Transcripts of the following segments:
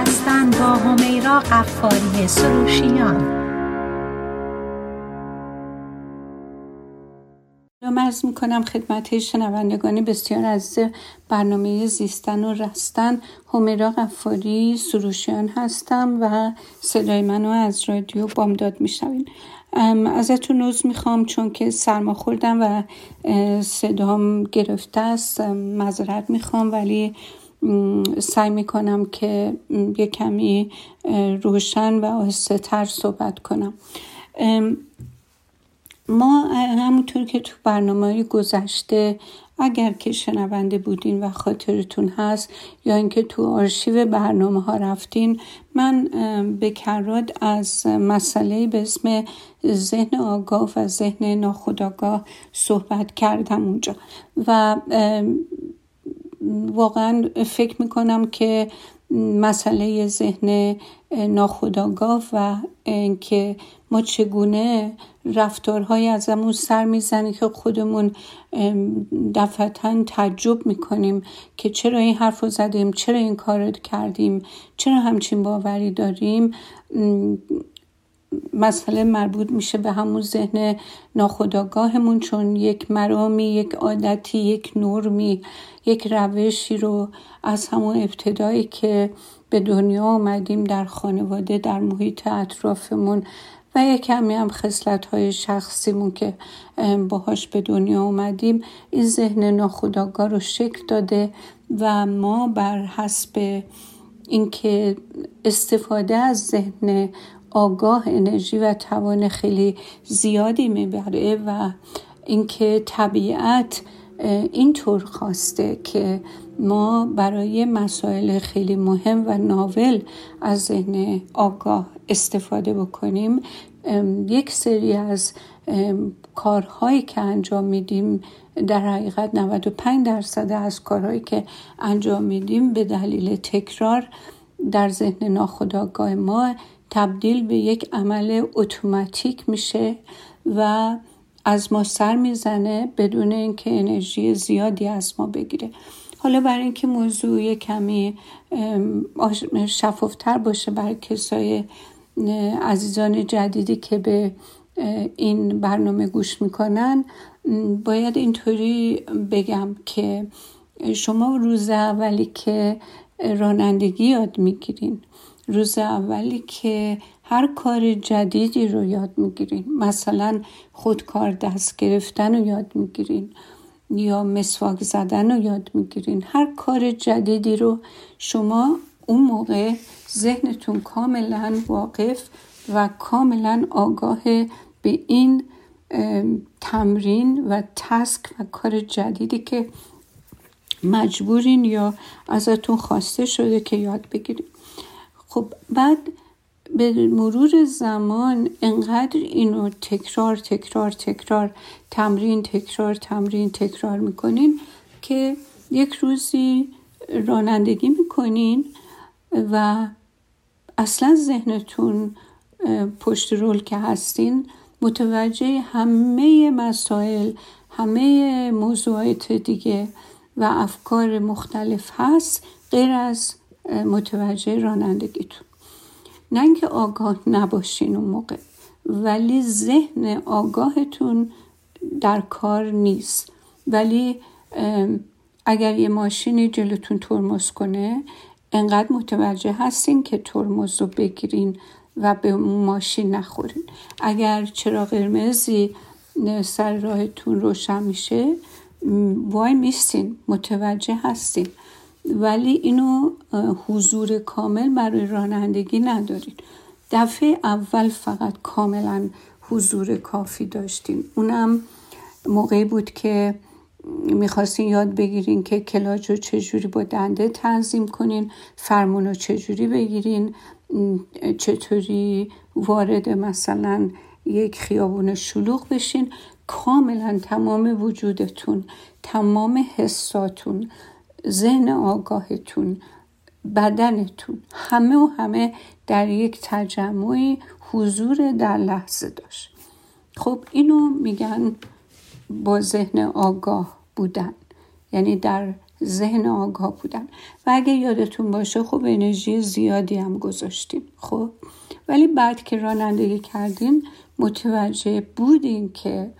رستن با همیرا قفاری سروشیان. مرز می‌کنم خدمت شنوندگان بسیار از برنامه زیستن و رستن. همیرا غفاری سروشیان هستم و صدای منو از رادیو بامداد میشنوین. ازتون نوز می‌خوام چون که سرما خوردم و صدام گرفته است. مذارت می‌خوام ولی سعی می‌کنم که یه کمی روشن و آهسته تر صحبت کنم. ما همونطور که تو برنامه گذشته اگر که شنونده بودین و خاطرتون هست یا اینکه تو آرشیو برنامه ها رفتین من به کراد از مسئله به اسم ذهن آگاه و ذهن ناخودآگاه صحبت کردم اونجا. و واقعا فکر می‌کنم که مسئله ذهن ناخودآگاه و اینکه ما چگونه رفتارهایی ازمون سر می‌زنه که خودمون دفعتا تعجب می‌کنیم که چرا این حرف رو زدیم چرا این کار رو کردیم چرا همچین باوری داریم. مسئله مربوط میشه به همون ذهن ناخداگاهمون چون یک مرامی یک عادتی یک نرمی یک روشی رو از همون ابتدایی که به دنیا آمدیم در خانواده در محیط اطرافمون و یک کمی هم خصلت های شخصیمون که باهاش به دنیا آمدیم این ذهن ناخداگاه رو شکل داده و ما بر حسب اینکه استفاده از ذهن آگاه انرژی و توان خیلی زیادی می‌بره و اینکه طبیعت اینطور خواسته که ما برای مسائل خیلی مهم و ناول از ذهن آگاه استفاده بکنیم. یک سری از کارهایی که انجام میدیم در حقیقت 95 درصد از کارهایی که انجام میدیم به دلیل تکرار در ذهن ناخودآگاه ما تبدیل به یک عمل اتوماتیک میشه و از ما سر می‌زنه بدون اینکه انرژی زیادی از ما بگیره. حالا برای اینکه موضوع کمی شفافتر باشه برای کسای عزیزان جدیدی که به این برنامه گوش می‌کنن باید اینطوری بگم که شما روز اولی که رانندگی یاد می‌گیرین روز اولی که هر کار جدیدی رو یاد می‌گیرین. مثلا خودکار دست گرفتن رو یاد می‌گیرین. یا مسواک زدن رو یاد می‌گیرین. هر کار جدیدی رو شما اون موقع ذهنتون کاملا واقف و کاملا آگاه به این تمرین و تسک و کار جدیدی که مجبورین یا ازتون خواسته شده که یاد بگیرید خب بعد به مرور زمان انقدر اینو تکرار تکرار تکرار تمرین تکرار تمرین تکرار می‌کنین که یک روزی رانندگی می‌کنین و اصلا ذهنتون پشت رول که هستین متوجه همه مسائل همه موضوعات دیگه و افکار مختلف هست غیر از متوجه رانندگیتون. نه اینکه آگاه نباشین اون موقع ولی ذهن آگاهتون در کار نیست. ولی اگر یه ماشینی جلوتون ترمز کنه انقدر متوجه هستین که ترمز رو بگیرین و به ماشین نخورین. اگر چرا قرمزی سر راهتون روشن میشه وای میستین متوجه هستین. ولی اینو حضور کامل برای رانندگی ندارین. دفعه اول فقط کاملا حضور کافی داشتین. اونم موقعی بود که می‌خواستین یاد بگیرین که کلاج رو چجوری با دنده تنظیم کنین فرمون رو چجوری بگیرین چطوری وارد مثلا یک خیابون شلوغ بشین. کاملا تمام وجودتون تمام حساتون ذهن آگاهتون بدنتون همه و همه در یک تجمعی حضور در لحظه داشت. خب اینو میگن با ذهن آگاه بودن یعنی در ذهن آگاه بودن. و اگه یادتون باشه خب انرژی زیادی هم گذاشتیم. خب ولی بعد که رانندگی کردین متوجه بودین که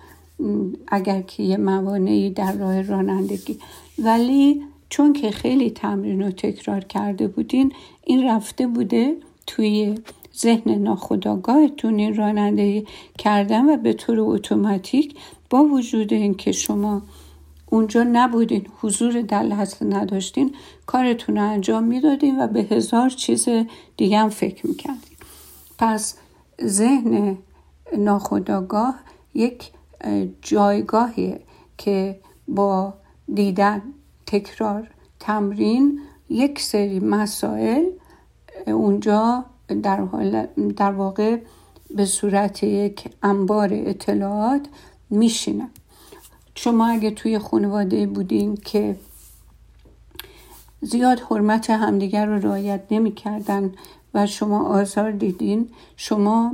اگر که یه موانعی در راه رانندگی ولی چون که خیلی تمرین و تکرار کرده بودین این رفته بوده توی ذهن ناخداگاهتون این رانندگی کردن و به طور اتوماتیک با وجود اینکه شما اونجا نبودین حضور در لحظه نداشتین کارتون رو انجام می‌دادین و به هزار چیز دیگه هم فکر می‌کردین. پس ذهن ناخداگاه یک جایگاهیه که با دیدن تکرار تمرین یک سری مسائل اونجا در, حال در واقع به صورت یک انبار اطلاعات میشینه. شما اگه توی خانواده بودین که زیاد حرمت همدیگر رو رعایت نمی‌کردن و شما آزار دیدین شما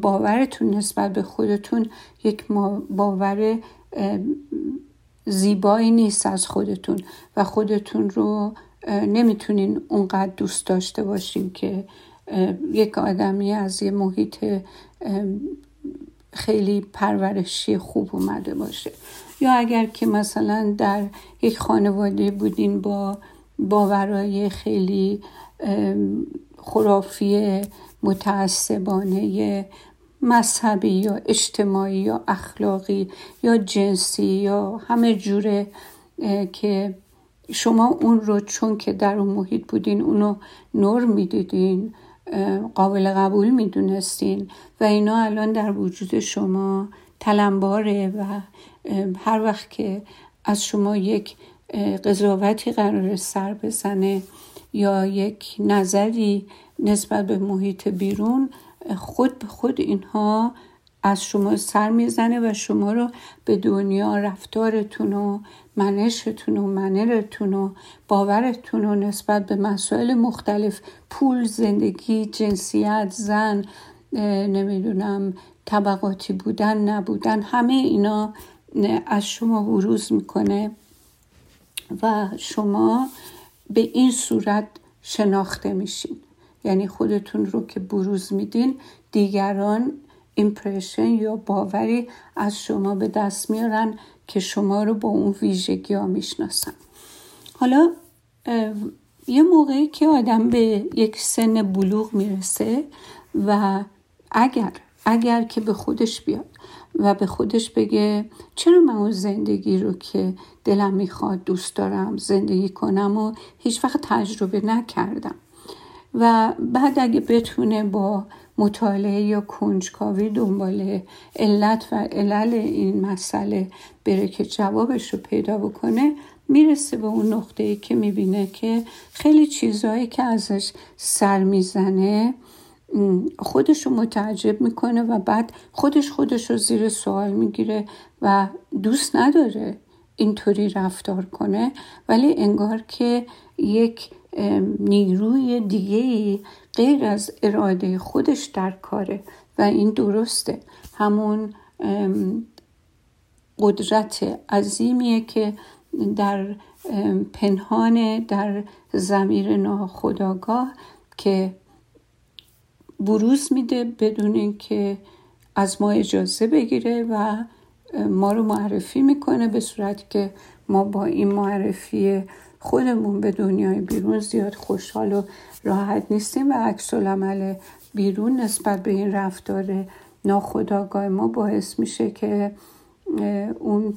باورتون نسبت به خودتون یک باور زیبایی نیست از خودتون و خودتون رو نمی‌تونین اونقدر دوست داشته باشین که یک آدمی از یه محیط خیلی پرورشی خوب اومده باشه. یا اگر که مثلا در یک خانواده بودین با باورای خیلی خرافی متعصبانه مذهبی یا اجتماعی یا اخلاقی یا جنسی یا همه جوره که شما اون رو چون که در اون محیط بودین اونو نور می‌دیدین قابل قبول می‌دونستین و اینا الان در وجود شما تلمباره و هر وقت که از شما یک قضاوتی قرار سر بزنه یا یک نظری نسبت به محیط بیرون خود به خود اینها از شما سر می‌زنه و شما رو به دنیا رفتارتون و منشتون و منرتون و باورتون و نسبت به مسائل مختلف پول زندگی جنسیت زن نمی‌دونم طبقاتی بودن نبودن همه اینا از شما بروز می‌کنه و شما به این صورت شناخته میشین. یعنی خودتون رو که بروز میدین دیگران ایمپرشن یا باوری از شما به دست میارن که شما رو با اون ویژگی ها می‌شناسن. حالا یه موقعی که آدم به یک سن بلوغ می‌رسه و اگر اگر که به خودش بیاد و به خودش بگه چرا من اون زندگی رو که دلم می‌خواد دوست دارم زندگی کنم و هیچ وقت تجربه نکردم. و بعد اگه بتونه با مطالعه یا کنجکاوی دنبال علت و علل این مسئله بره که جوابش رو پیدا بکنه می‌رسه به اون نقطه ای که می‌بینه که خیلی چیزهایی که ازش سر می‌زنه خودش رو متعجب می‌کنه و بعد خودش خودش رو زیر سوال می‌گیره و دوست نداره اینطوری رفتار کنه ولی انگار که یک نیروی دیگه غیر از اراده خودش در کاره و این درسته. همون قدرت عظیمیه که در پنهان در زمیر ناخداگاه که بروز میده بدون اینکه از ما اجازه بگیره و ما رو معرفی می‌کنه به صورت که ما با این معرفی خودمون به دنیای بیرون زیاد خوشحال و راحت نیستیم و عکس عمل بیرون نسبت به این رفتار ناخداگاه ما باعث میشه که اون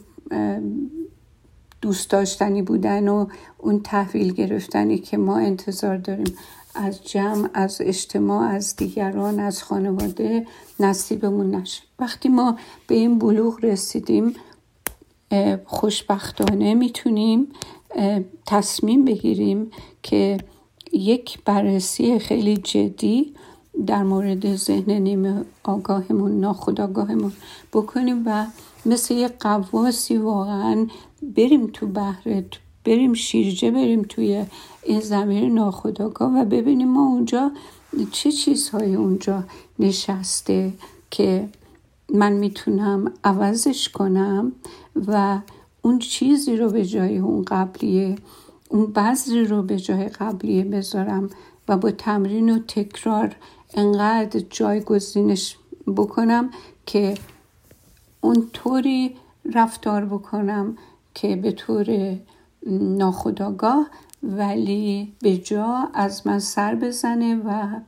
دوست داشتنی بودن و اون تحویل گرفتنی که ما انتظار داریم از جمع از اجتماع از دیگران از خانواده نصیبمون نشه. وقتی ما به این بلوغ رسیدیم خوشبختانه می‌تونیم تصمیم بگیریم که یک بررسی خیلی جدی در مورد ذهن نیمه آگاهمون ناخداگاهمون بکنیم و مثل یک قواسی واقعا بریم تو بحر بریم شیرجه بریم توی این زمین ناخداگاه و ببینیم ما اونجا چه چیزهایی اونجا نشسته که من می‌تونم عوضش کنم و اون چیزی رو به جای اون قبلیه اون بذری رو به جای قبلیه بذارم و با تمرین و تکرار انقدر جایگزینش بکنم که اون طوری رفتار بکنم که به طور ناخداگاه ولی به جا از من سر بزنه و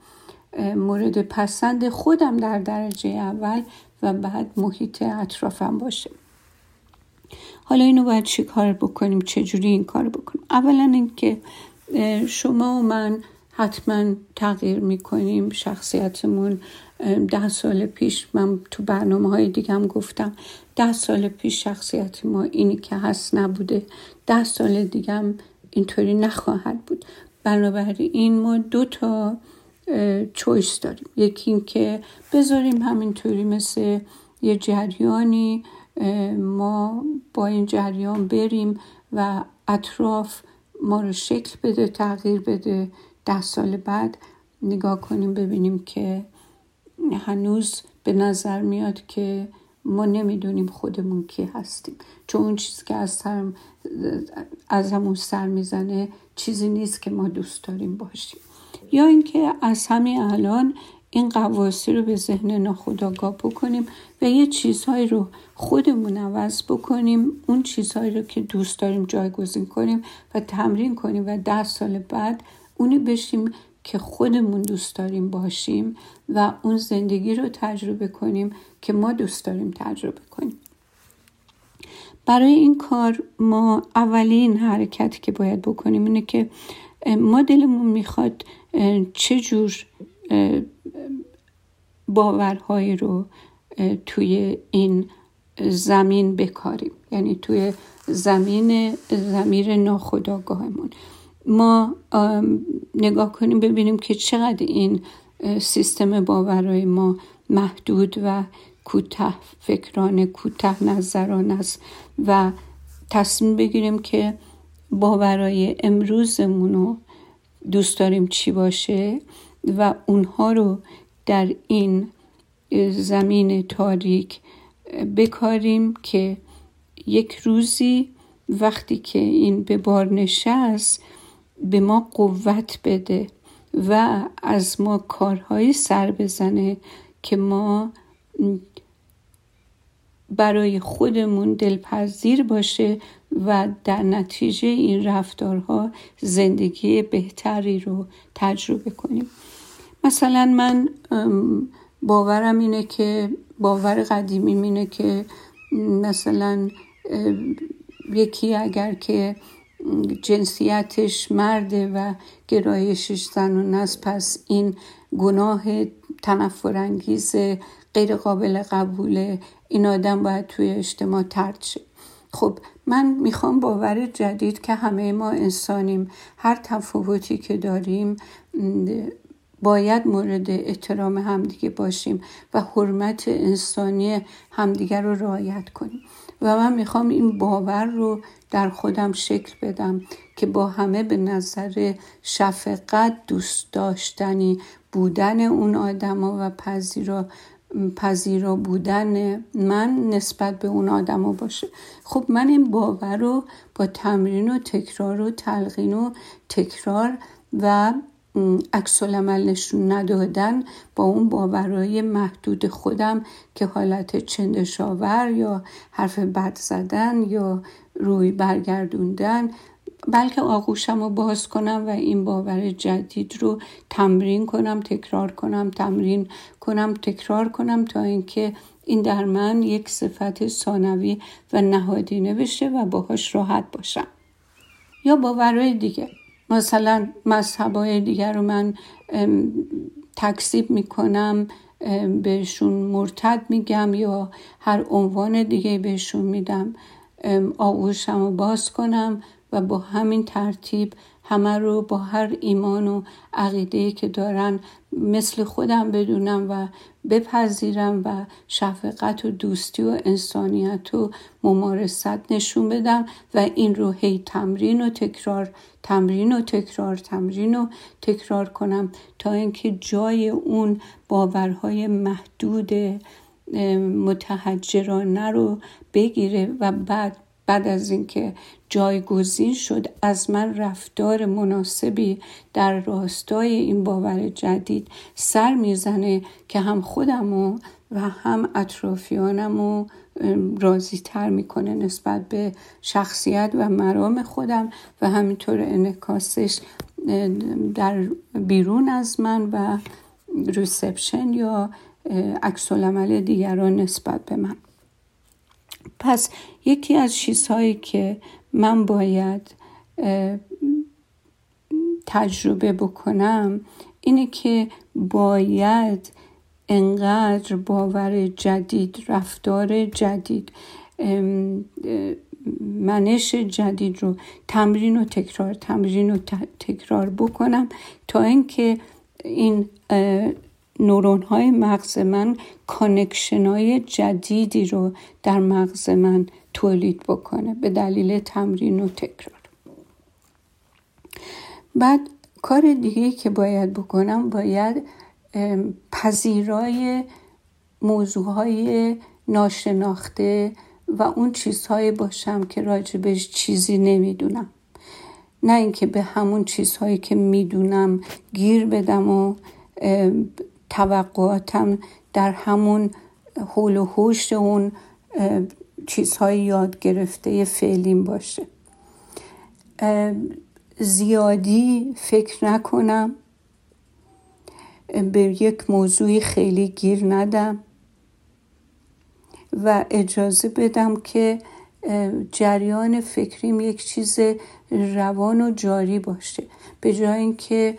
مورد پسند خودم در درجه اول و بعد محیط اطرافم باشه. حالا اینو باید چی کار بکنیم؟ چجوری این کار بکنیم؟ اولا اینکه شما و من حتما تغییر می‌کنیم. شخصیتمون ده سال پیش من تو برنامه های دیگم گفتم ده سال پیش شخصیت ما اینی که هست نبوده. ده سال دیگم اینطوری نخواهد بود. بنابراین ما دو تا چویس داریم. یکی اینکه بذاریم همینطوری مثل یه جریانی ما با این جریان بریم و اطراف ما رو شکل بده تغییر بده. ده سال بعد نگاه کنیم ببینیم که هنوز به نظر میاد که ما نمی‌دونیم خودمون کی هستیم. چون اون چیزی که از, از همون سر می‌زنه چیزی نیست که ما دوست داریم باشیم. یا اینکه از همین الان این قواسی رو به ذهن ناخودآگاه بکنیم. و یه چیزهایی رو خودمون عوض بکنیم اون چیزهایی رو که دوست داریم جایگزین کنیم و تمرین کنیم و ده سال بعد اونی بشیم که خودمون دوست داریم باشیم و اون زندگی رو تجربه کنیم که ما دوست داریم تجربه کنیم. برای این کار ما اولین حرکتی که باید بکنیم اینه که ما دلمون می‌خواد چه جور باورهایی رو توی این زمین بکاریم. یعنی توی زمین زمیر ناخداگاهمون ما نگاه کنیم ببینیم که چقدر این سیستم باورهای ما محدود و کوته فکران کوته نظران است. و تصمیم بگیریم که باورهای امروزمون رو دوست داریم چی باشه و اونها رو در این زمین تاریک بکاریم که یک روزی وقتی که این به بار نشست به ما قوت بده و از ما کارهایی سر بزنه که ما برای خودمون دلپذیر باشه و در نتیجه این رفتارها زندگی بهتری رو تجربه کنیم. مثلا من باورم اینه که باور قدیمی اینه که مثلا یکی اگر که جنسیتش مرده و گرایشش زنان است پس این گناه تنفرانگیز غیر قابل قبوله این آدم باید توی اجتماع ترد شه. خب من می‌خوام باور جدید که همه ما انسانیم. هر تفاوتی که داریم باید مورد احترام همدیگه باشیم و حرمت انسانی همدیگه رو رعایت کنیم. و من می‌خوام این باور رو در خودم شکل بدم که با همه به نظر شفقت دوست داشتنی بودن اون آدما و پذیرا پذیرا بودن من نسبت به اون آدما باشه. خب من این باور رو با تمرین و تکرار و تلقین و تکرار و عکس نشون ندادن با اون باورهای محدود خودم که حالت چندشاور یا حرف بد زدن یا روی برگردوندن بلکه آغوشم رو باز کنم و این باور جدید رو تمرین کنم تکرار کنم تمرین کنم تکرار کنم تا اینکه این در من یک صفت ثانوی و نهادینه بشه و باهاش راحت باشم. یا باورهای دیگه. مثلا مذهبای دیگر رو من تکسیب می‌کنم بهشون مرتد میگم یا هر عنوان دیگه بهشون میدم. آغوشم رو باز کنم و با همین ترتیب همه رو با هر ایمان و عقیده که دارن مثل خودم بدونم و بپذیرم و شفقت و دوستی و انسانیت و ممارست نشون بدم و این رو هی تمرین و تکرار تمرین و تکرار تمرین و تکرار کنم تا اینکه جای اون باورهای محدود متحجرانه رو بگیره و بعد بعد از اینکه جایگزین شد از من رفتار مناسبی در راستای این باور جدید سر می‌زنه که هم خودمو و هم اطرافیانمو راضی تر می‌کنه نسبت به شخصیت و مرام خودم و همینطور انکاسش در بیرون از من و ریسپشن یا عکس عمل دیگران نسبت به من. پس یکی از چیزهایی که من باید تجربه بکنم اینه که باید انقدر باور جدید رفتار جدید منش جدید رو تمرین و تکرار تمرین و تکرار بکنم تا اینکه این نورون های مغز من connection های جدیدی رو در مغز من تولید بکنه به دلیل تمرین و تکرار. بعد کار دیگه که باید بکنم باید پذیرای موضوع های ناشناخته و اون چیزهایی باشم که راجبش چیزی نمی‌دونم. نه اینکه به همون چیزهایی که می‌دونم گیر بدم و توقعاتم در همون حول و حوش اون چیزهای یاد گرفته فعلیم باشه. زیادی فکر نکنم. به یک موضوعی خیلی گیر ندم و اجازه بدم که جریان فکریم یک چیز روان و جاری باشه. به جای اینکه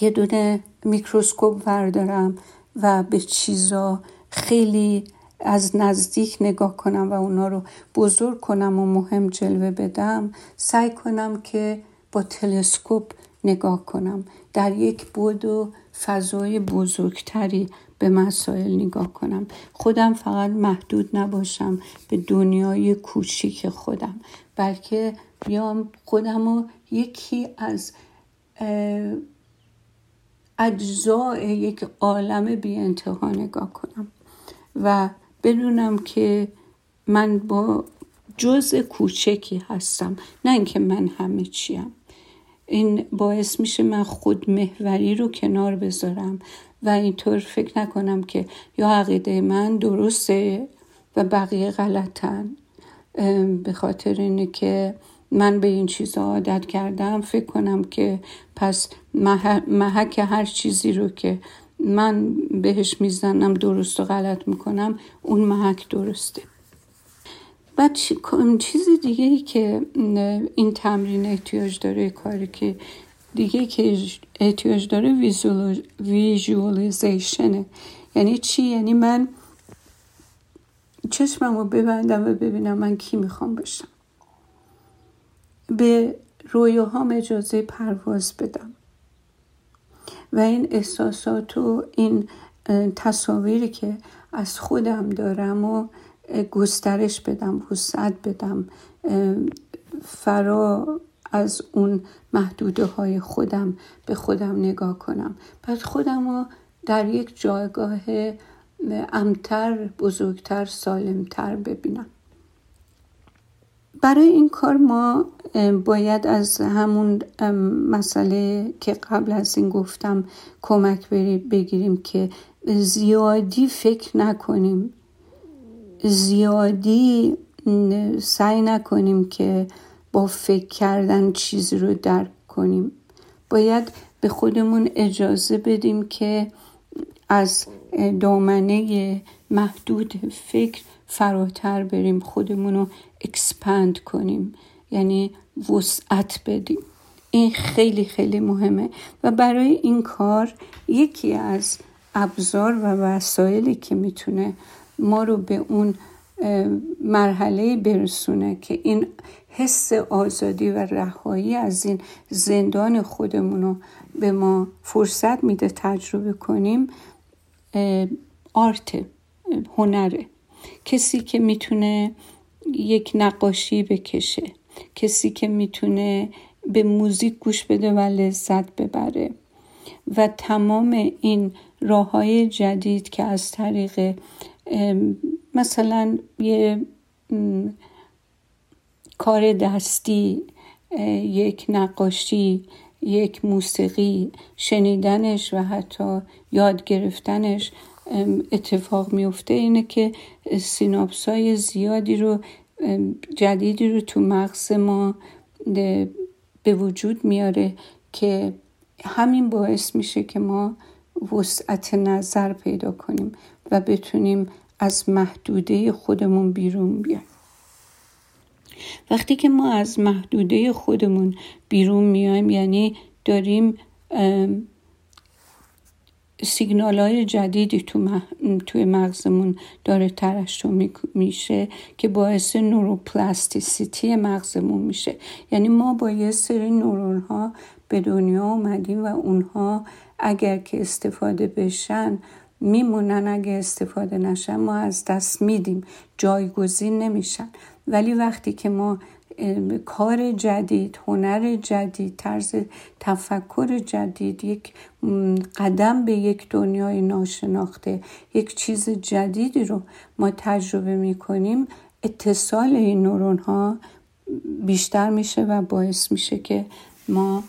یه دونه میکروسکوپ وردارم و به چیزا خیلی از نزدیک نگاه کنم و اونا رو بزرگ کنم و مهم جلوه بدم سعی کنم که با تلسکوپ نگاه کنم. در یک بود و فضای بزرگتری به مسائل نگاه کنم. خودم فقط محدود نباشم به دنیای کوچیک خودم بلکه بیام خودم رو یکی از اجزای یک عالم بی انتها نگاه کنم و بدونم که من با جز کوچکی هستم نه اینکه من همه چیم. این باعث میشه من خود محوری رو کنار بذارم. و اینطور فکر نکنم که یا عقیده من درسته و بقیه غلطن. به خاطر اینه که من به این چیزا عادت کردم. فکر کنم که پس محک هر چیزی رو که من بهش می‌زنم درست و غلط می‌کنم اون محک درسته. و چیز دیگه ای که این تمرین احتیاج داره کاری که دیگه که احتیاج داره ویژوالیزیشنه. یعنی چی؟ یعنی من چشمم رو ببندم و ببینم من کی می‌خوام بشم. به رویاهام اجازه پرواز بدم. و این احساسات و این تصاویری که از خودم دارم و گسترش بدم وسعت بدم فرا از اون محدوده های خودم به خودم نگاه کنم. بعد خودم رو در یک جایگاه امتر بزرگتر سالمتر ببینم. برای این کار ما باید از همون مسئله که قبل از این گفتم کمک بگیریم که زیادی فکر نکنیم. زیادی سعی نکنیم که با فکر کردن چیزی رو درک کنیم. باید به خودمون اجازه بدیم که از دامنه محدود فکر فراتر بریم خودمون رو اکسپند کنیم یعنی وسعت بدیم. این خیلی خیلی مهمه. و برای این کار یکی از ابزار و وسایلی که می‌تونه ما رو به اون مرحله برسونه که این حس آزادی و رهایی از این زندان خودمون رو به ما فرصت میده تجربه کنیم آرت هنره. کسی که می‌تونه یک نقاشی بکشه کسی که می‌تونه به موزیک گوش بده و لذت ببره و تمام این راه های جدید که از طریق مثلا یه کار دستی یک نقاشی یک موسیقی شنیدنش و حتی یاد گرفتنش اتفاق میفته اینه که سیناپس های زیادی رو جدیدی رو تو مغز ما به وجود میاره که همین باعث میشه که ما وسعت نظر پیدا کنیم. و بتونیم از محدوده خودمون بیرون بیایم. وقتی که ما از محدوده خودمون بیرون میایم یعنی داریم سیگنال های جدیدی تو توی مغزمون داره ترشح میشه که باعث نوروپلاستیسیتی مغزمون میشه. یعنی ما با یه سری نورون ها به دنیا اومدیم و اونها اگر که استفاده بشن میمونن اگه استفاده نشن ما از دست میدیم. جایگزین نمیشن. ولی وقتی که ما کار جدید هنر جدید طرز تفکر جدید یک قدم به یک دنیای ناشناخته یک چیز جدیدی رو ما تجربه می‌کنیم اتصال این نورون ها بیشتر میشه و باعث میشه که ما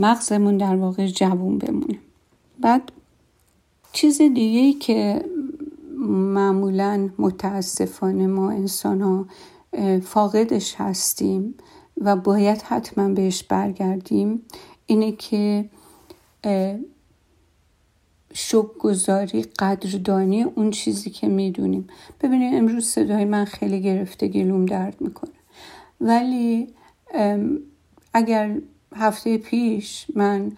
مغزمون در واقع جوون بمونه. بعد چیز دیگه ای که معمولا متاسفانه ما انسان ها فاقدش هستیم و باید حتما بهش برگردیم اینه که گذاری قدردانی اون چیزی که می‌دونیم. ببینید امروز صدای من خیلی گرفته گلوم درد می‌کنه. ولی اگر هفته پیش من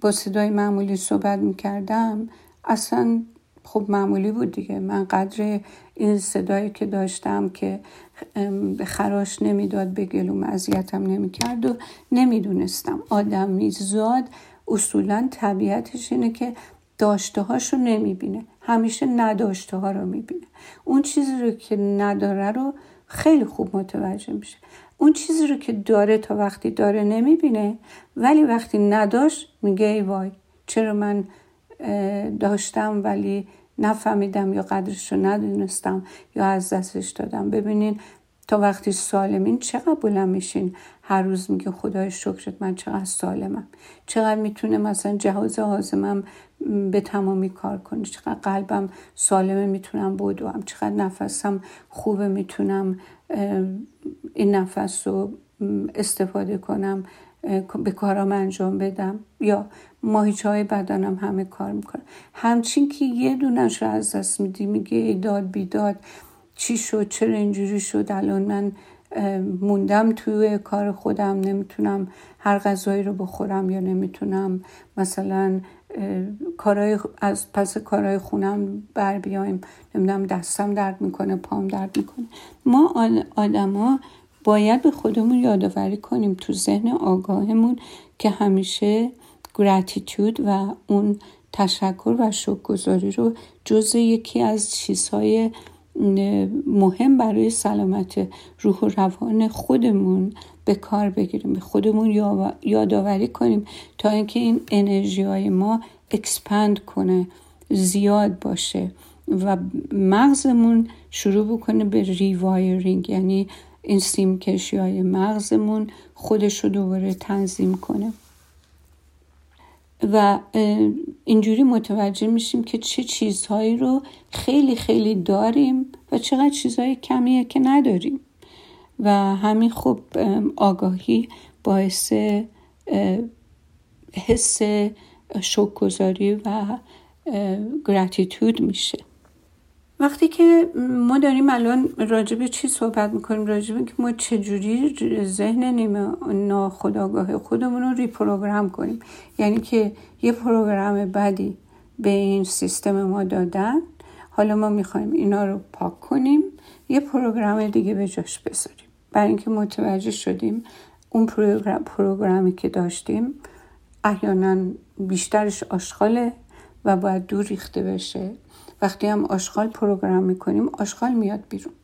با صدای معمولی صحبت می‌کردم اصلا خب معمولی بود دیگه. من قدر این صدایی که داشتم که به خراش نمی‌داد به گلوم اذیتم نمی‌کرد و نمی‌دونستم. آدمی زاد اصولا طبیعتش اینه که داشته هاشو نمی‌بینه. همیشه نداشته ها رو می‌بینه. اون چیزی رو که نداره رو خیلی خوب متوجه میشه. اون چیزی رو که داره تا وقتی داره نمی‌بینه ولی وقتی نداشت میگه ای وای چرا من داشتم ولی نفهمیدم یا قدرش رو ندونستم یا از دستش دادم. ببینین تا وقتی سالمین چقدر بلند میشین؟ هر روز میگه خدای شکرت من چقدر سالمم. چقدر می‌تونه مثلا جهاز حازمم به تمامی کار کنه؟ چقدر قلبم سالمه می‌تونم بدوم. چقدر نفسم خوبه می‌تونم این نفس رو استفاده کنم به کارام انجام بدم. یا ماهیچه های بدنم همه کار می‌کنه همچین که یه دونش رو از دست میدی میگه داد بیداد چی شد؟ چرا اینجوری شد؟ الان من موندم توی کار خودم نمی‌تونم هر غذایی رو بخورم یا نمی‌تونم مثلا کارهای از پس کارهای خونم بر بیایم. نمی‌دونم دستم درد می‌کنه پام درد می‌کنه. ما آدما باید به خودمون یادآوری کنیم تو ذهن آگاهمون که همیشه گراتیتود و اون تشکر و شکرگزاری رو جز یکی از چیزهای مهم برای سلامت روح و روان خودمون به کار بگیریم خودمون یادآوری کنیم تا اینکه این انرژی های ما expand کنه زیاد باشه و مغزمون شروع بکنه به rewiring یعنی این سیمکشی های مغزمون خودش رو دوباره تنظیم کنه. و اینجوری متوجه میشیم که چه چیزهایی رو خیلی خیلی داریم و چقدر چیزهای کمیه که نداریم. و همین خب آگاهی باعث حس شکرگزاری و گراتیتود میشه. وقتی که ما داریم الان راجب چی صحبت می‌کنیم؟ راجب که ما چجوری ذهن نیمه ناخداگاه خودمون رو ریپروگرام کنیم. یعنی که یه program بدی به این سیستم ما دادن حالا ما می‌خوایم اینا رو پاک کنیم یه program دیگه به جاش بذاریم. برای اینکه متوجه شدیم اون program program ی که داشتیم احیانا بیشترش آشغاله و باید دور ریخته بشه. وقتی هم آشغال program می‌کنیم آشغال میاد بیرون.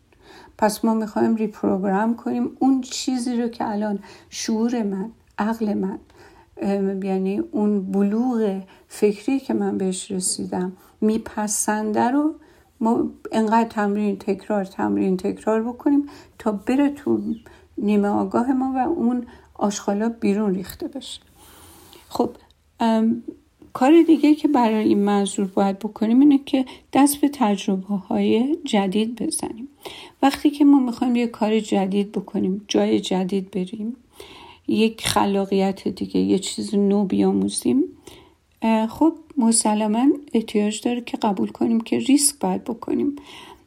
پس ما می‌خوایم reprogram کنیم. اون چیزی رو که الان شعور من عقل من یعنی اون بلوغ فکری که من بهش رسیدم میپسنده رو ما انقدر تمرین تکرار تمرین تکرار بکنیم تا بره تو نیمه آگاه ما و اون آشغالا بیرون ریخته بشه. خب کار دیگه که برای این منظور باید بکنیم اینه که دست به تجربه های جدید بزنیم. وقتی که ما می‌خوایم یه کار جدید بکنیم جای جدید بریم یک خلاقیت دیگه یه چیز نو بیاموزیم خب مسلما احتیاج داره که قبول کنیم که ریسک باید بکنیم.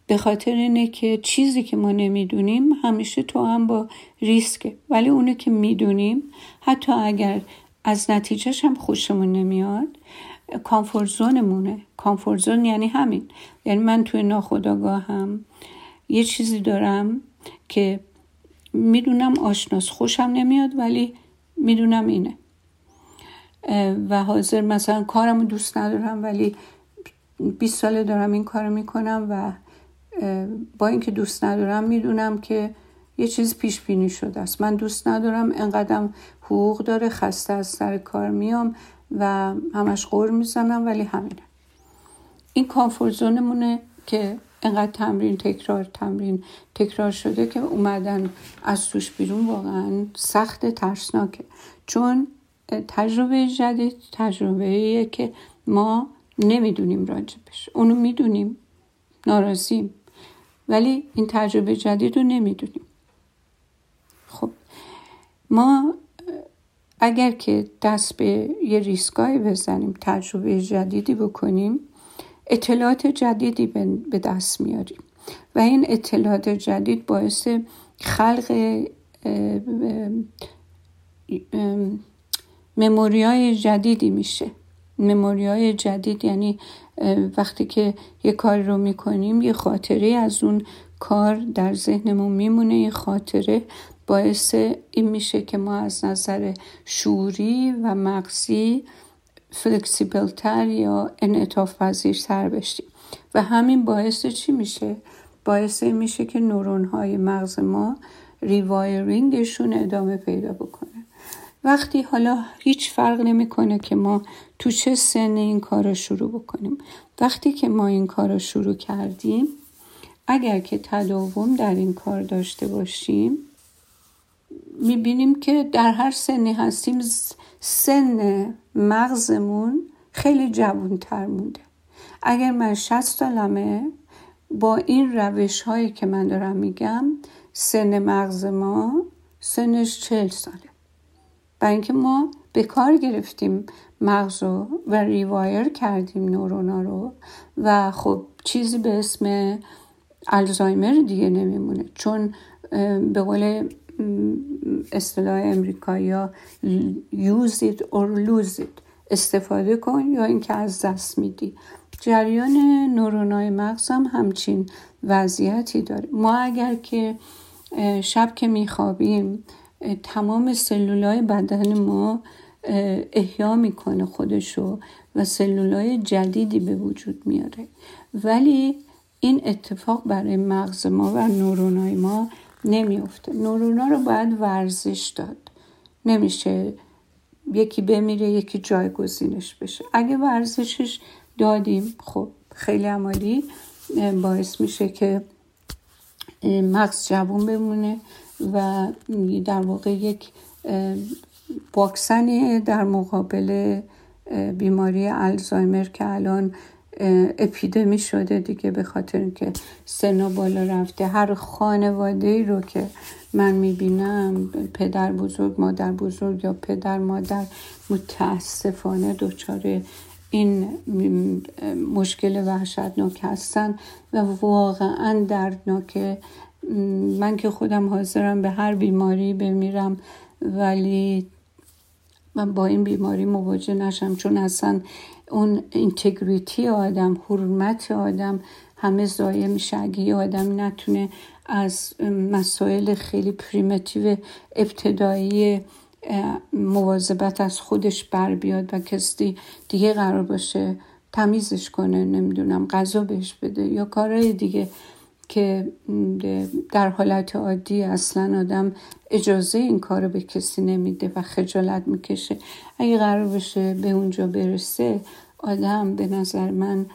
به خاطر اینه که چیزی که ما نمی‌دونیم همیشه تو هم با ریسکه. ولی اونو که می‌دونیم حتی اگر از نتیجهش هم خوشمون نمیاد. کامفورزونمونه کامفورزون یعنی همین. یعنی من توی ناخداگاهم یه چیزی دارم که می‌دونم آشناس خوشم نمیاد ولی می‌دونم اینه. و حاضر مثلا کارم دوست ندارم ولی 20 ساله دارم این کارو می‌کنم و با اینکه دوست ندارم می‌دونم که یه چیز پیش بینی شده است. من دوست ندارم انقدرم حقوق داره خسته از سر کار میام و همش غور می‌زنم ولی همینه. این کامفورت که انقدر تمرین تکرار تمرین تکرار شده که اومدن از توش بیرون واقعا سخت ترسناکه. چون تجربه جدید تجربه که ما نمی‌دونیم راجبش. اونو می‌دونیم ناراضیم. ولی این تجربه جدید رو نمی‌دونیم. خب ما اگر که دست به یه ریسکایی بزنیم تجربه جدیدی بکنیم اطلاعات جدیدی به دست میاریم. و این اطلاعات جدید باعث خلق مموریای جدیدی میشه. مموریای جدید یعنی وقتی که یه کاری رو می‌کنیم یه خاطره از اون کار در ذهنمون میمونه یه خاطره باعث این میشه که ما از نظر شعوری و مغزی فلکسیبلتر یا انعطاف پذیرتر بشیم. و همین باعث چی میشه؟ باعث این میشه که نورون های مغز ما ریوایرینگشون ادامه پیدا بکنه. وقتی حالا هیچ فرق نمی‌کنه که ما تو چه سن این کار رو شروع بکنیم. وقتی که ما این کار رو شروع کردیم اگر که تداوم در این کار داشته باشیم می‌بینیم که در هر سنی هستیم سن مغزمون خیلی جوانتر مونده. اگر من شست سالمه با این روش هایی که من دارم میگم سن مغز ما سنش چل ساله. برای اینکه ما به کار گرفتیم مغز رو و ریوایر کردیم نورونا رو و خب چیزی به اسم الزایمر دیگه نمیمونه. چون به قول اصطلاح امریکایی ها use it or lose it استفاده کن یا اینکه از دست میدی. جریان نورونای مغز هم همچین وضعیتی داره. ما اگر که شب که میخوابیم تمام سلولای بدن ما احیا می‌کنه خودشو و سلولای جدیدی به وجود میاره. ولی این اتفاق برای مغز ما و نورونای ما نمیفته نورونا رو باید ورزش داد. نمیشه یکی بمیره یکی جایگزینش بشه. اگه ورزشش دادیم خب خیلی عمالی باعث میشه که مغز جوون بمونه و در واقع یک واکسنی در مقابل بیماری الزایمر که الان اپیدمی شده دیگه به خاطر اینکه سنا بالا رفته. هر خانواده ای رو که من می‌بینم پدر بزرگ مادر بزرگ یا پدر مادر متاسفانه دچار این مشکل وحشتناک هستن و واقعا دردناکه من که خودم حاضرم به هر بیماری بمیرم ولی من با این بیماری مواجه نشم چون اصلا اون اینتگریتی آدم حرمت آدم همه ضایع میشه اگه یه آدم نتونه از مسائل خیلی پریمتیو ابتدایی مواظبت از خودش بر بیاد و کسی دیگه قرار باشه تمیزش کنه نمی‌دونم غذا بهش بده یا کارهای دیگه. که در حالت عادی اصلا آدم اجازه این کار به کسی نمیده و خجالت می‌کشه. اگه قرار بشه به اونجا برسه آدم به نظر من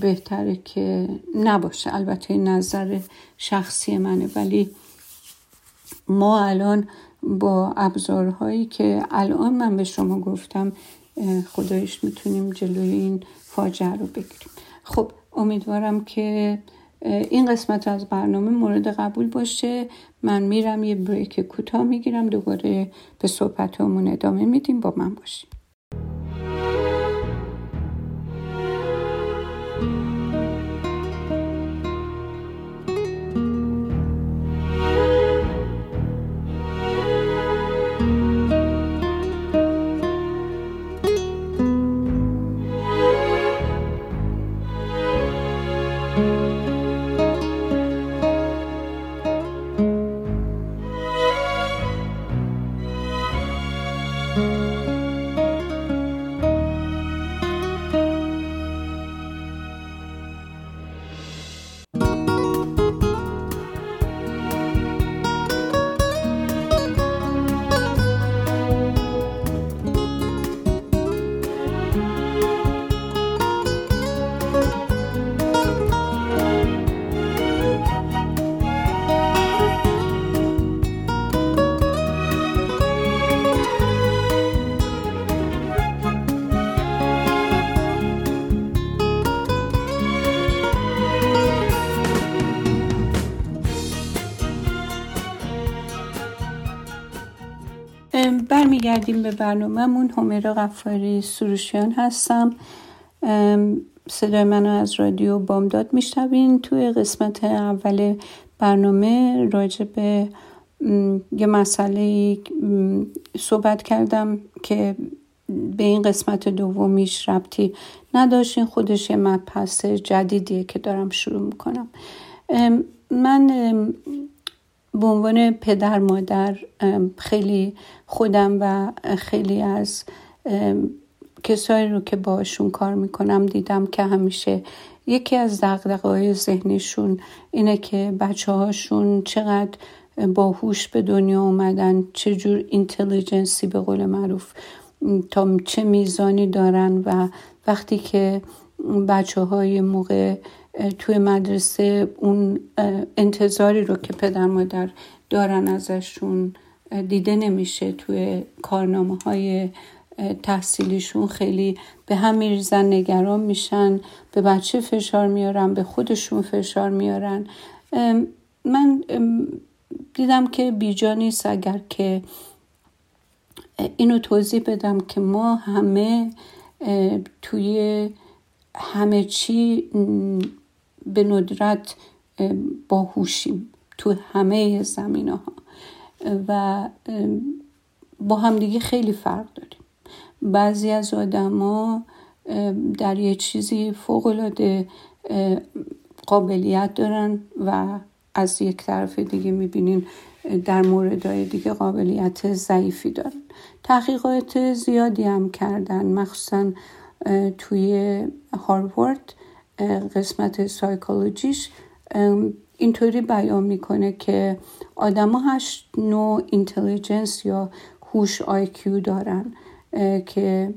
بهتره که نباشه. البته نظر شخصی منه ولی ما الان با ابزارهایی که الان من به شما گفتم خدایش می‌تونیم جلوی این فاجعه رو بگیریم. خب امیدوارم که این قسمت از برنامه مورد قبول باشه. من میرم یه بریک کوتاه می‌گیرم. دوباره به صحبت ادامه میدیم. با من باشیم برمیگردیم به برنامهمون. همیرا غفاری سروشیان هستم. صدای منو از رادیو بامداد میشنوین. توی قسمت اول برنامه راجع به یه مسئله صحبت کردم که به این قسمت دومیش ربطی نداشتین خودش یه مبحث جدیدیه که دارم شروع می‌کنم. من به عنوان پدر مادر خیلی خودم و خیلی از کسایی رو که باشون کار می‌کنم دیدم که همیشه یکی از دقدقه های ذهنشون اینه که بچه هاشون چقدر باهوش به دنیا اومدن چجور اینتلیجنسی به قول معروف تا چه میزانی دارن و وقتی که بچه های موقع توی مدرسه اون انتظاری رو که پدر مادر دارن ازشون دیده نمیشه توی کارنامه های تحصیلیشون. خیلی به هم میریزن نگران میشن به بچه فشار میارن به خودشون فشار میارن. من دیدم که بیجا نیست. اگر که اینو توضیح بدم که ما همه توی همه چی به ندرت باهوشیم. تو همه زمینه ها و با همدیگه خیلی فرق داریم. بعضی از آدما در یه چیزی فوقالعاده قابلیت دارن و از یک طرف دیگه می‌بینین در موردهای دیگه قابلیت ضعیفی دارن. تحقیقات زیادی هم کردن مخصوصا توی هاروارد قسمت سایکولوژیش. اینطوری بیان می‌کنه که آدما هشت نوع intelligence یا هوش IQ دارن که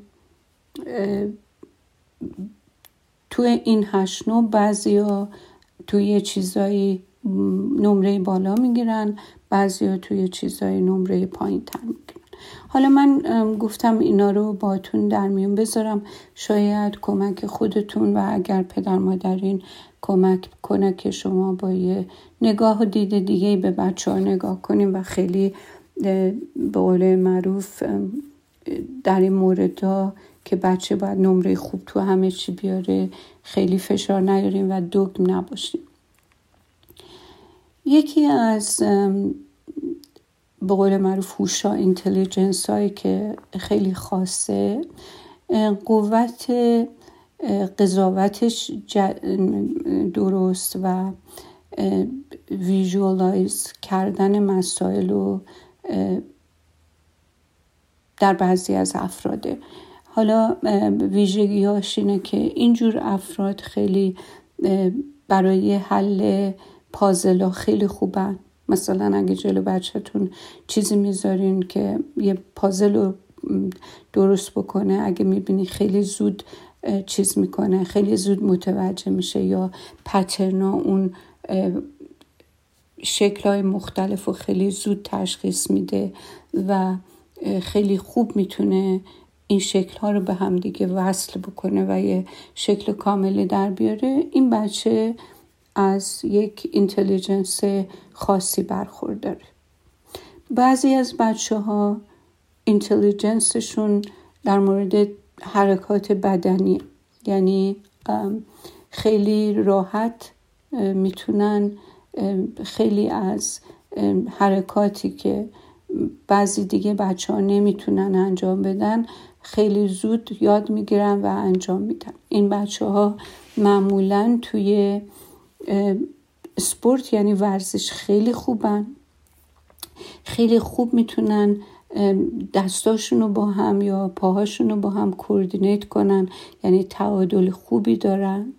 توی این هشت نوع بعضی ها توی چیزایی نمره بالا می‌گیرن بعضی ها توی چیزایی نمره پایین تر حالا من گفتم اینا رو باتون در میون بذارم. شاید کمک خودتون و اگر پدر مادرین کمک کنه که شما با یه نگاه و دید دیگه به بچه ها نگاه کنیم و خیلی به قول معروف در این مورد ها که بچه باید نمره خوب تو همه چی بیاره خیلی فشار نیاریم و دگم نباشیم. یکی از به قول معروف هوشا intelligence هایی که خیلی خاصه قوت قضاوتش درست و visualize کردن مسائل و در بعضی از افراده. حالا ویژگیهاش اینه که اینجور افراد خیلی برای حل پازلا خیلی خوبن. مثلا اگه جلو بچهتون چیزی می‌ذارین که یه پازل رو درست بکنه اگه می‌بینی خیلی زود چیز می‌کنه خیلی زود متوجه میشه یا پترنا اون شکل های مختلف و خیلی زود تشخیص میده و خیلی خوب می‌تونه این شکل ها رو به هم دیگه وصل بکنه و یه شکل کاملی در بیاره. این بچه از یک اینتلیجنس خاصی برخورداره. بعضی از بچه ها اینتلیجنسشون در مورد حرکات بدنی یعنی خیلی راحت می‌تونن خیلی از حرکاتی که بعضی دیگه بچه ها نمی‌تونن انجام بدن خیلی زود یاد می‌گیرن و انجام میدن. این بچه ها معمولا توی سپورت یعنی ورزش خیلی خوبن. خیلی خوب می‌تونن دستاشون رو با هم یا پاهاشون رو با هم کوردینیت کنن. یعنی تعادل خوبی دارن.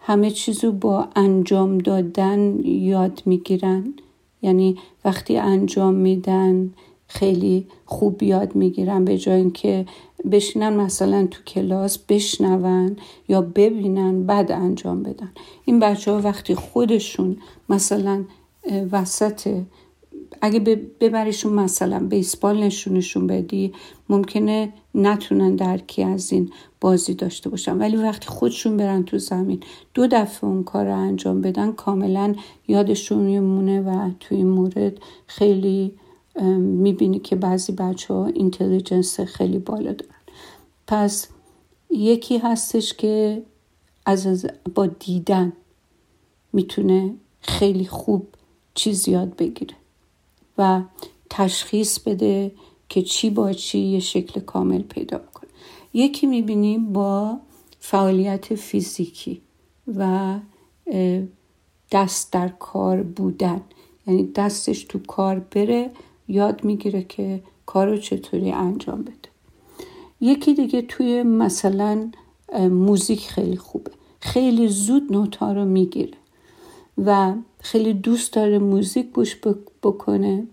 همه چیز رو با انجام دادن یاد می‌گیرن. یعنی وقتی انجام میدن خیلی خوب یاد می‌گیرن. به جای اینکه بشینن مثلا تو کلاس بشنون یا ببینن بعد انجام بدن. این بچه ها وقتی خودشون مثلا وسط اگه ببریشون مثلا بیسبال نشونشون بدی ممکنه نتونن درکی از این بازی داشته باشن. ولی وقتی خودشون برن تو زمین دو دفعه اون کار رو انجام بدن کاملا یادشون میمونه و تو این مورد خیلی می‌بینی که بعضی بچه ها اینتلیجنس خیلی بالا دارن. پس یکی هستش که از با دیدن می‌تونه خیلی خوب چیز یاد بگیره و تشخیص بده که چی با چی یه شکل کامل پیدا کنه یکی می‌بینیم با فعالیت فیزیکی و دست در کار بودن. یعنی دستش تو کار بره یاد می‌گیره که کارو چطوری انجام بده. یکی دیگه توی مثلا موزیک خیلی خوبه. خیلی زود نوتا رو می‌گیره و خیلی دوست داره موزیک گوش بکنه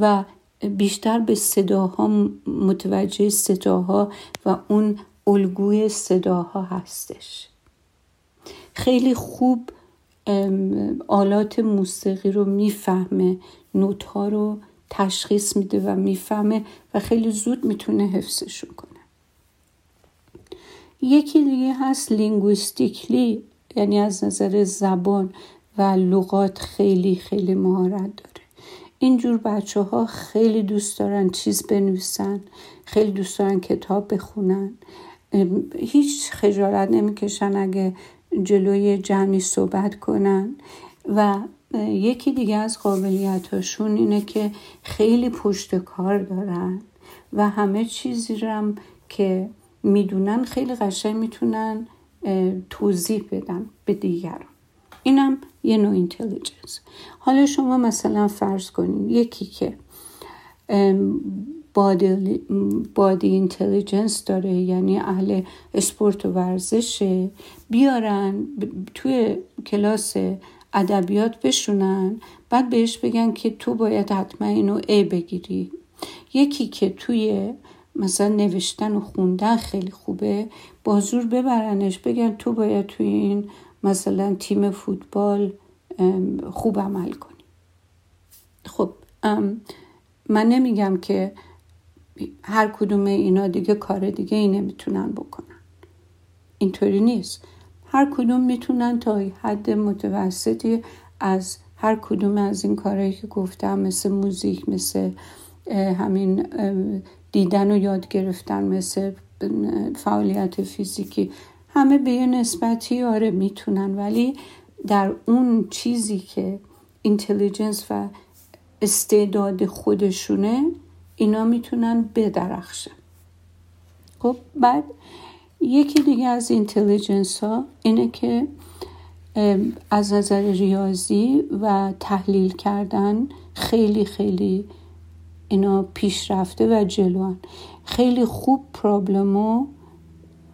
و بیشتر به صداها متوجه صداها و اون الگوی صداها هستش. خیلی خوب آلات موسیقی رو می‌فهمه نوت ها رو تشخیص میده و می‌فهمه و خیلی زود می‌تونه حفظشون کنه. یکی دیگه هست لینگویستیکلی یعنی از نظر زبان و لغات خیلی خیلی مهارت داره. اینجور بچه ها خیلی دوست دارن چیز بنویسن خیلی دوست دارن کتاب بخونن. هیچ خجالت نمی‌کشن اگه جلوی جمعی صحبت کنن و یکی دیگه از قابلیتاشون اینه که خیلی پشت کار دارن و همه چیزی رم که می‌دونن خیلی قشنگ می‌تونن توضیح بدن به دیگران. اینم یه نوع intelligence. حالا شما مثلا فرض کنید یکی که body, body intelligence داره یعنی اهل اسپورت و ورزشه بیارن توی کلاس ادبیات بشونن بعد بهش بگن که تو باید حتما اینو A بگیری. یکی که توی مثلا نوشتن و خوندن خیلی خوبه با زور ببرنش بگن تو باید توی این مثلا تیم فوتبال خوب عمل کنی. خب من نمیگم که هر کدوم اینا دیگه کار دیگه ای نمی‌تونن بکنن. اینطوری نیست. هر کدوم می‌تونن تا حد متوسطی از هر کدوم از این کارهایی که گفتم مثل موزیک مثل همین دیدن و یاد گرفتن مثل فعالیت فیزیکی همه به یه نسبتی آره می‌تونن. ولی در اون چیزی که اینتلیجنس و استعداد خودشونه اینا می‌تونن بدرخشن. خب بعد یکی دیگه از اینتلیجنس ها اینه که از نظر ریاضی و تحلیل کردن خیلی خیلی اینا پیشرفته و جلوان. خیلی خوب پرابلمو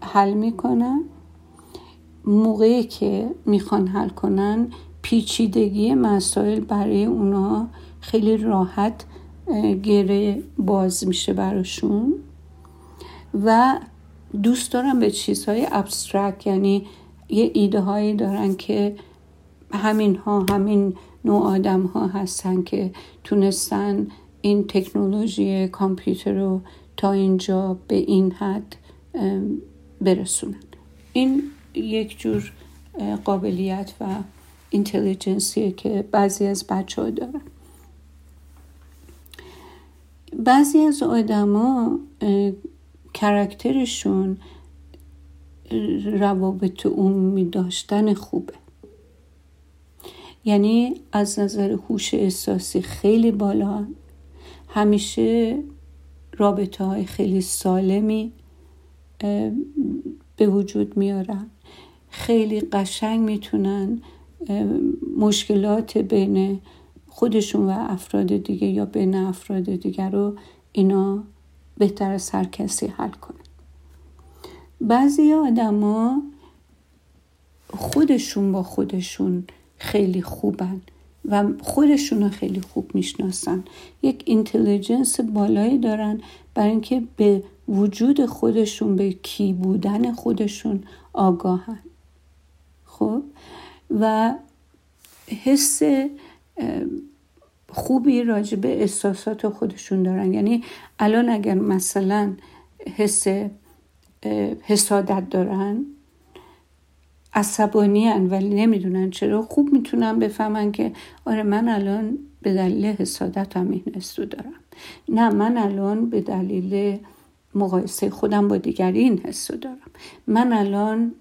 حل می‌کنن. موقعی که می‌خوان حل کنن پیچیدگی مسائل برای اونا خیلی راحت گره باز میشه براشون. و دوست دارن به چیزهای ابسترک یعنی یه ایده هایی دارن که همین ها همین نوع آدم ها هستن که تونستن این تکنولوژی کامپیوتر رو تا اینجا به این حد برسونن. این یک جور قابلیت و اینتلیجنسیه که بعضی از بچه ها دارن. بعضی از آدما کرکترشون روابط عمومی داشتن خوبه. یعنی از نظر هوش احساسی خیلی بالا. همیشه رابطه های خیلی سالمی به وجود میارن. خیلی قشنگ می‌تونن مشکلات بین خودشون و افراد دیگه یا بین افراد دیگر رو اینا بهتر از هر کسی حل کنن بعضی آدما خودشون با خودشون خیلی خوبن و خودشون رو خیلی خوب می‌شناسن. یک اینتلیجنس بالایی دارن برای اینکه به وجود خودشون به کی بودن خودشون آگاهن. خب؟ و حس خوبی راجع به احساسات خودشون دارن. یعنی الان اگر مثلا حس حسادت دارن عصبانی ولی نمی‌دونن چرا خوب می‌تونن بفهمن که آره من الان به دلیل حسادت هم این حس دارم. نه من الان به دلیل مقایسه خودم با دیگری این حس دارم. من الان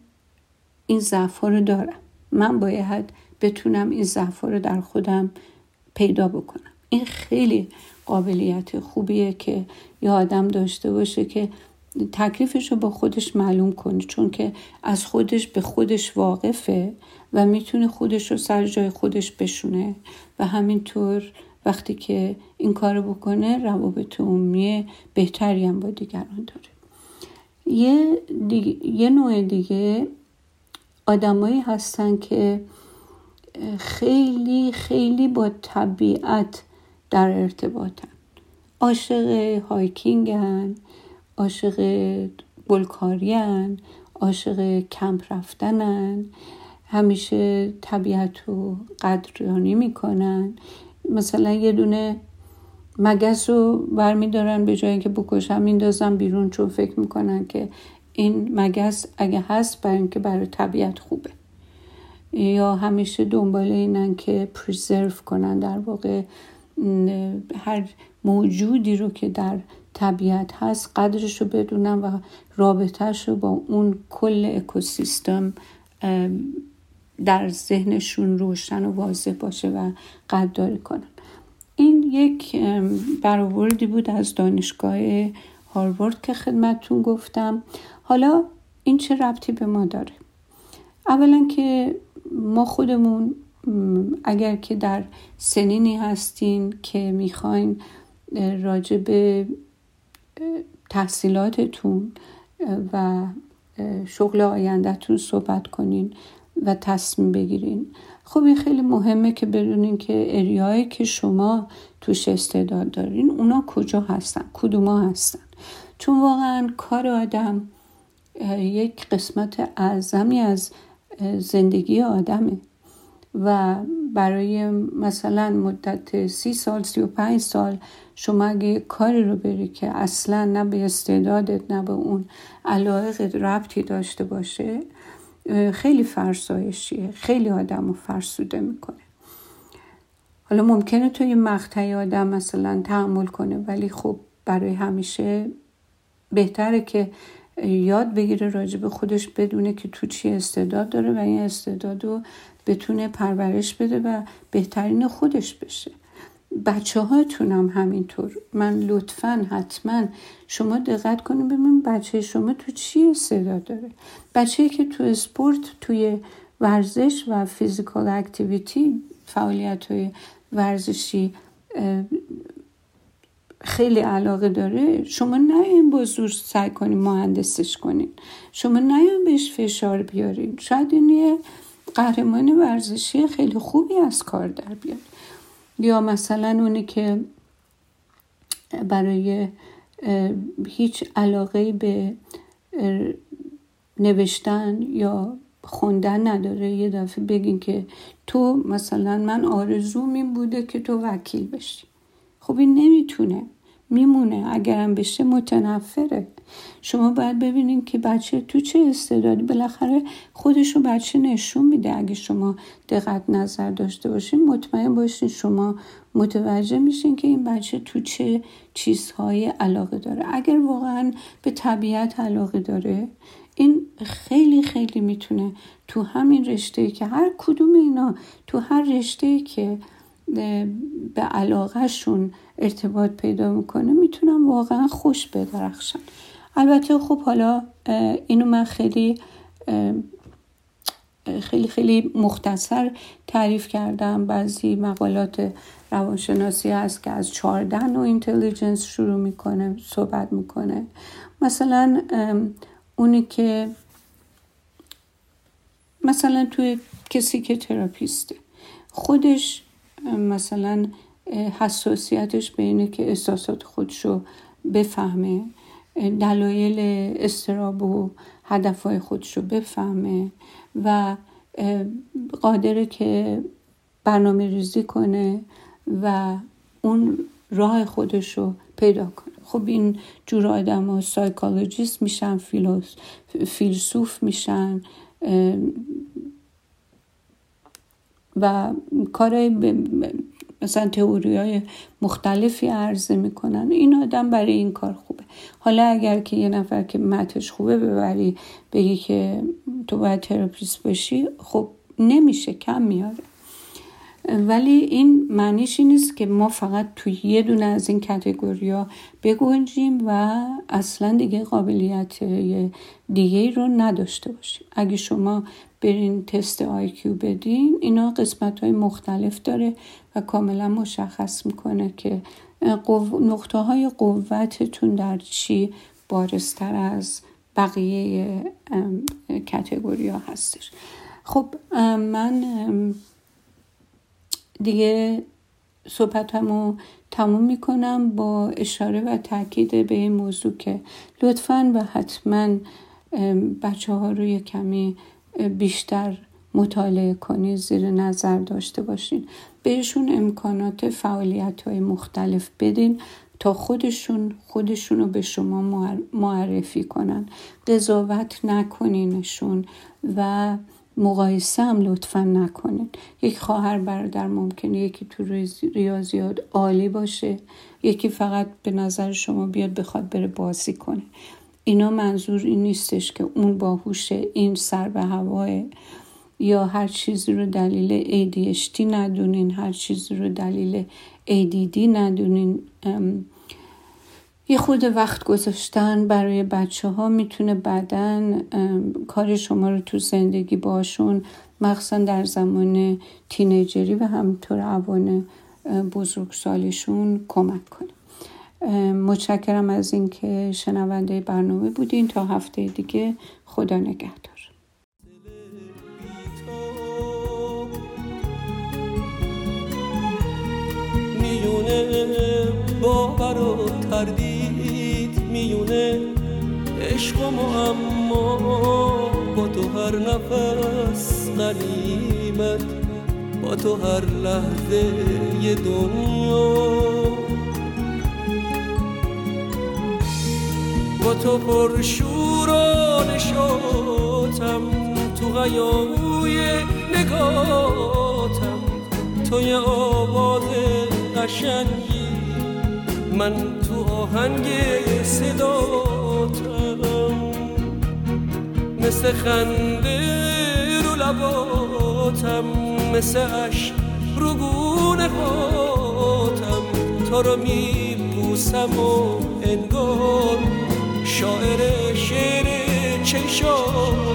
این ضعف رو دارم. من باید بتونم این ضعف رو در خودم پیدا بکنم. این خیلی قابلیت خوبیه که یه آدم داشته باشه که تکلیفش رو با خودش معلوم کنه چون که از خودش به خودش واقفه و می‌تونه خودش رو سر جای خودش بشونه و همینطور وقتی که این کارو بکنه روابط عمومی بهتری هم با دیگران داره. یه, یه نوع دیگه آدمایی هستن که خیلی خیلی با طبیعت در ارتباطن. عاشق هایکینگن عاشق گلکارین عاشق کمپ رفتنن. همیشه طبیعت رو قدردانی می‌کنن. مثلا یه دونه مگس رو برمیدارن به جای که بکشن میندازن بیرون چون فکر می‌کنن که این مگس اگه هست برای اینکه برای طبیعت خوبه. یا همیشه دنبال اینن که پریزرو کنن در واقع هر موجودی رو که در طبیعت هست قدرش رو بدونن و رابطهش رو با اون کل اکوسیستم در ذهنشون روشن و واضح باشه و قدردانی کنن. این یک برآوردی بود از دانشگاه هاروارد که خدمتتون گفتم. حالا این چه ربطی به ما داره؟ اولا که ما خودمون اگر که در سنینی هستین که می‌خواین راجع به تحصیلاتتون و شغل آیندهتون صحبت کنین و تصمیم بگیرین. خب این خیلی مهمه که بدونین که اریایی که شما توش استعداد دارین اونا کجا هستن کدوما هستن. چون واقعا کار آدم یک قسمت اعظمی از زندگی آدمه. و برای مثلا مدت سی سال سی و پنج سال شما اگه کاری رو بری که اصلا نه به استعدادت نه به اون علایقت ربطی داشته باشه خیلی فرسایشیه. خیلی آدم رو فرسوده می‌کنه. حالا ممکنه تو یه مقطعی آدم مثلا تحمل کنه ولی خب برای همیشه بهتره که یاد بگیره راجع به خودش بدونه که تو چی استعداد داره و این استعداد رو بتونه پرورش بده و بهترین خودش بشه. بچه هم همینطور. من لطفا حتما شما دقت کنید ببینید بچه شما تو چی استعداد داره. بچه که تو اسپورت توی ورزش و فیزیکال اکتیویتی فعالیت های ورزشی خیلی علاقه داره شما این با زور سعی کنین مهندسش کنین. شما نیاین بهش فشار بیارین. شاید این یه قهرمان ورزشی خیلی خوبی از کار در بیاد. یا مثلا اونی که برای هیچ علاقه به نوشتن یا خوندن نداره. یه دفعه بگین که تو مثلا من آرزوم این بوده که تو وکیل بشی. خب این نمی‌تونه میمونه. اگرم بشه متنفره. شما باید ببینین که بچه تو چه استعدادی. بالاخره خودش رو بچه نشون میده. اگه شما دقت نظر داشته باشین مطمئن باشین شما متوجه میشین که این بچه تو چه چیزهای علاقه داره. اگر واقعا به طبیعت علاقه داره این خیلی خیلی می‌تونه تو همین رشته که هر کدوم اینا تو هر رشته که به علاقهشون ارتباط پیدا می‌کنه می‌تونم واقعا خوش بدرخشن البته خب حالا اینو من خیلی خیلی خیلی مختصر تعریف کردم. بعضی مقالات روانشناسی هست که از چهاردن و اینتلیجنس شروع می‌کنه صحبت می‌کنه. مثلا اونی که مثلا توی کسی که تراپیسته. خودش مثلا حساسیتش به اینه که احساسات خودشو بفهمه. دلایل استراب و هدفهای خودشو بفهمه و قادره که برنامه ریزی کنه و اون راه خودش رو پیدا کنه. خب این جور آدم ها سایکالوجیست میشن فیلسوف میشن و کارهای مثلا تئوری های مختلفی عرضه می‌کنن. این آدم برای این کار خوبه. حالا اگر که یه نفر که متش خوبه ببری بگی که تو باید تراپیست باشی خب نمیشه کم میاره. ولی این معنیش نیست که ما فقط توی یه دونه از این کتگوریا بگنجیم و اصلا دیگه قابلیت دیگه رو نداشته باشیم. اگه شما برین تست آیکیو بدین. اینا قسمت های مختلف داره و کاملا مشخص می‌کنه که نقطه های قوتتون در چی بارستر از بقیه کتگوری ها هستش. خب من دیگه صحبتمو تموم می‌کنم با اشاره و تاکید به این موضوع که لطفا و حتما بچه ها رو یه کمی بیشتر مطالعه کنید زیر نظر داشته باشین. بهشون امکانات فعالیت های مختلف بدین تا خودشون خودشون رو به شما معرفی کنن. قضاوت نکنینشون و مقایسه هم لطفا نکنین. یک خواهر برادر ممکنه یکی تو ریاضیات عالی باشه یکی فقط به نظر شما بیاد بخواد بره بازی کنه. اینا منظور این نیستش که اون باهوشه این سر به هواه یا هر چیزی رو دلیل ADHD ندونین هر چیزی رو دلیل ADD ندونین. یه خود وقت گذاشتن برای بچه ها می‌تونه بعدا کار شما رو تو زندگی باشون مخصوصا در زمان تینیجری و همطور عوان بزرگسالیشون کمک کنه. متشکرم از اینکه شنونده برنامه بودین. تا هفته دیگه خدا نگهدار. میونه باور و تردید میونه عشق و اما با تو هر نفس غنیمت با تو هر لحظه یه دنیا. تو پر شور و نشاتم تو غیاوی نگاتم. توی آواز قشنگی. من تو آهنگ صداتم. مثل خنده رو لباتم. مثل عشق رو گونه هاتم تو رو میبوسم و انگار شاعر شعر چشاتم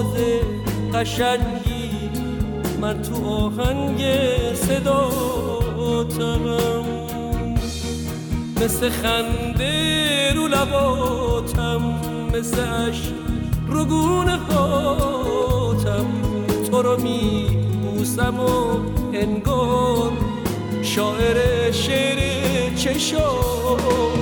آواز قشنگی من تو آهنگ صداتم مثل خنده رو لباتم مثل عشق رو گونه هاتم. تو رو می بوسم و انگار شاعر شعر چشاتم.